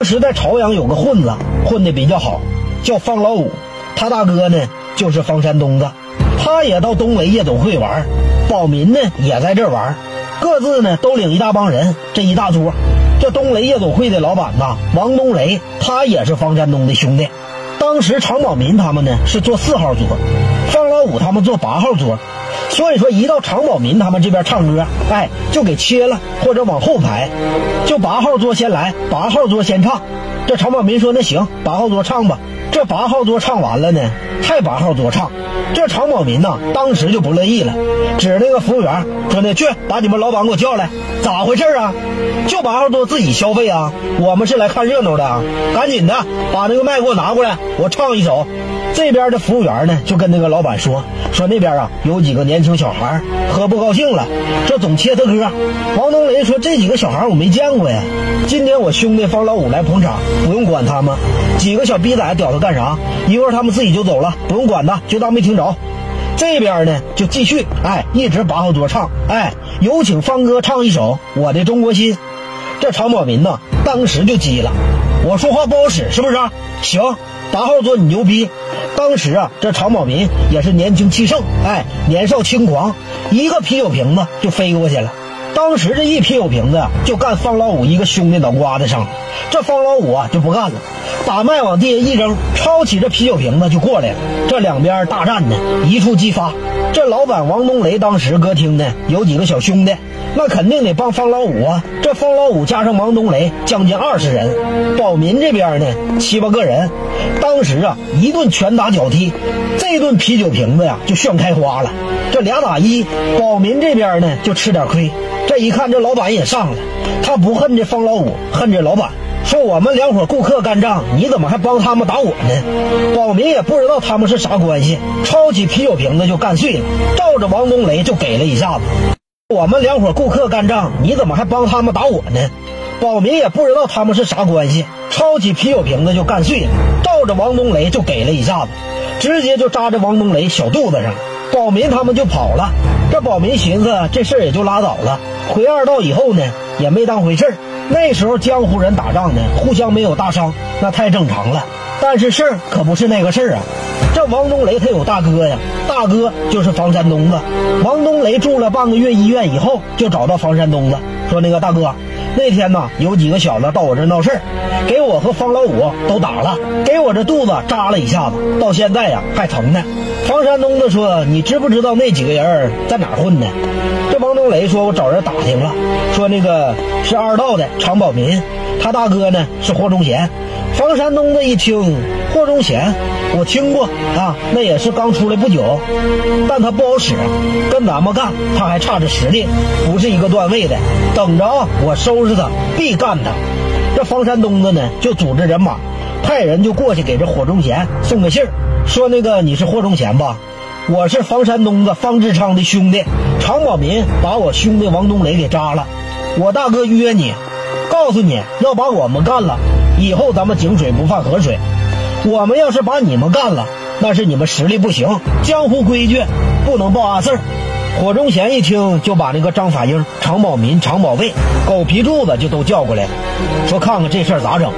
当时在朝阳有个混子，混的比较好，叫方老五。他大哥呢就是方山东子，他也到东雷夜总会玩，宝民呢也在这玩，各自呢都领一大帮人，这一大桌。这东雷夜总会的老板呐，王东雷，他也是方山东的兄弟。当时常宝民他们呢是坐四号桌，方老五他们坐八号桌。所以说，一到常宝民他们这边唱歌，哎，就给切了，或者往后排，就八号桌先来，八号桌先唱。这常宝民说：“那行，八号桌唱吧。”这八号桌唱完了呢，还八号桌唱。这常宝民呐，当时就不乐意了，指那个服务员说：“那去把你们老板给我叫来，咋回事啊？就八号桌自己消费啊？我们是来看热闹的，啊赶紧的把那个麦给我拿过来，我唱一首。”这边的服务员呢，就跟那个老板说。说那边啊有几个年轻小孩喝不高兴了，这总切他歌。王东雷说这几个小孩我没见过呀。今天我兄弟方老五来捧场，不用管他们。几个小逼崽屌他干干啥？一会儿他们自己就走了，不用管他，就当没听着。这边呢就继续，哎，一直八号桌唱，哎，有请方哥唱一首《我的中国心》。这常宝民呢当时就急了，我说话不好使是不是？行，八号桌你牛逼。当时啊，这常宝民也是年轻气盛，哎，年少轻狂，一个啤酒瓶子就飞过去了。当时这一啤酒瓶子啊，就干方老五一个兄弟脑瓜子上了。这方老五啊就不干了，把麦往地下一扔，抄起这啤酒瓶子就过来了。这两边大战呢，一触即发。这老板王东雷当时歌厅呢有几个小兄弟。那肯定得帮方老五啊！这方老五加上王东雷，将近二十人。宝民这边呢，七八个人。当时啊，一顿拳打脚踢，这顿啤酒瓶子呀就炫开花了。这俩打一，宝民这边呢就吃点亏。这一看，这老板也上了，他不恨这方老五，恨这老板。说我们两伙顾客干仗，你怎么还帮他们打我呢？宝民也不知道他们是啥关系，抄起啤酒瓶子就干碎了，照着王东雷就给了一下子。我们两伙顾客干仗，你怎么还帮他们打我呢？宝民也不知道他们是啥关系，抄起啤酒瓶子就干碎了，照着王东雷就给了一下子，直接就扎在王东雷小肚子上。宝民他们就跑了。这宝民寻思这事儿也就拉倒了，回二道以后呢，也没当回事儿。那时候江湖人打仗呢，互相没有大伤，那太正常了。但是事儿可不是那个事儿啊。这王东雷他有大哥呀，大哥就是房山东子。王东雷住了半个月医院以后，就找到房山东子，说：“那个大哥，那天呢有几个小子到我这闹事儿，给我和方老五都打了，给我这肚子扎了一下子，到现在呀还疼呢。”方山东子说：“你知不知道那几个人在哪混呢？”这王东雷说：“我找人打听了，说那个是二道的常宝民，他大哥呢是霍忠贤。”房山东子一听霍忠贤，我听过啊，那也是刚出来不久，但他不好使，跟咱们干他还差着实力，不是一个段位的。等着啊，我收拾他，必干他。这房山东子呢，就组织人马，派人就过去给这霍忠贤送个信儿，说那个你是霍忠贤吧？我是房山东子方志昌的兄弟，常宝民把我兄弟王东雷给扎了，我大哥约你，告诉你要把我们干了。以后咱们井水不犯河水，我们要是把你们干了，那是你们实力不行，江湖规矩不能报阿四。火中贤一听，就把那个张法英、常宝民、常宝卫、狗皮柱子就都叫过来了，说看看这事儿咋整。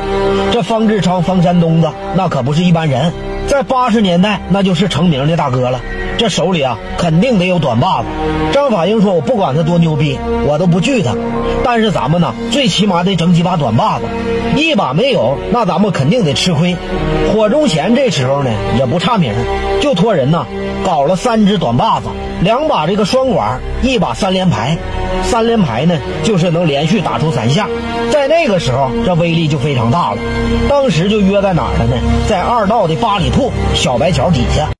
这方志昌、方山东子那可不是一般人，在八十年代那就是成名的大哥了。这手里啊，肯定得有短把子。张法英说：“我不管他多牛逼，我都不惧他。但是咱们呢，最起码得整几把短把子。一把没有，那咱们肯定得吃亏。”火中贤这时候呢，也不差名，就托人呢，搞了三只短把子，两把这个双管，一把三连排。三连排呢，就是能连续打出三下。在那个时候，这威力就非常大了。当时就约在哪儿了呢？在二道的八里铺小白桥底下。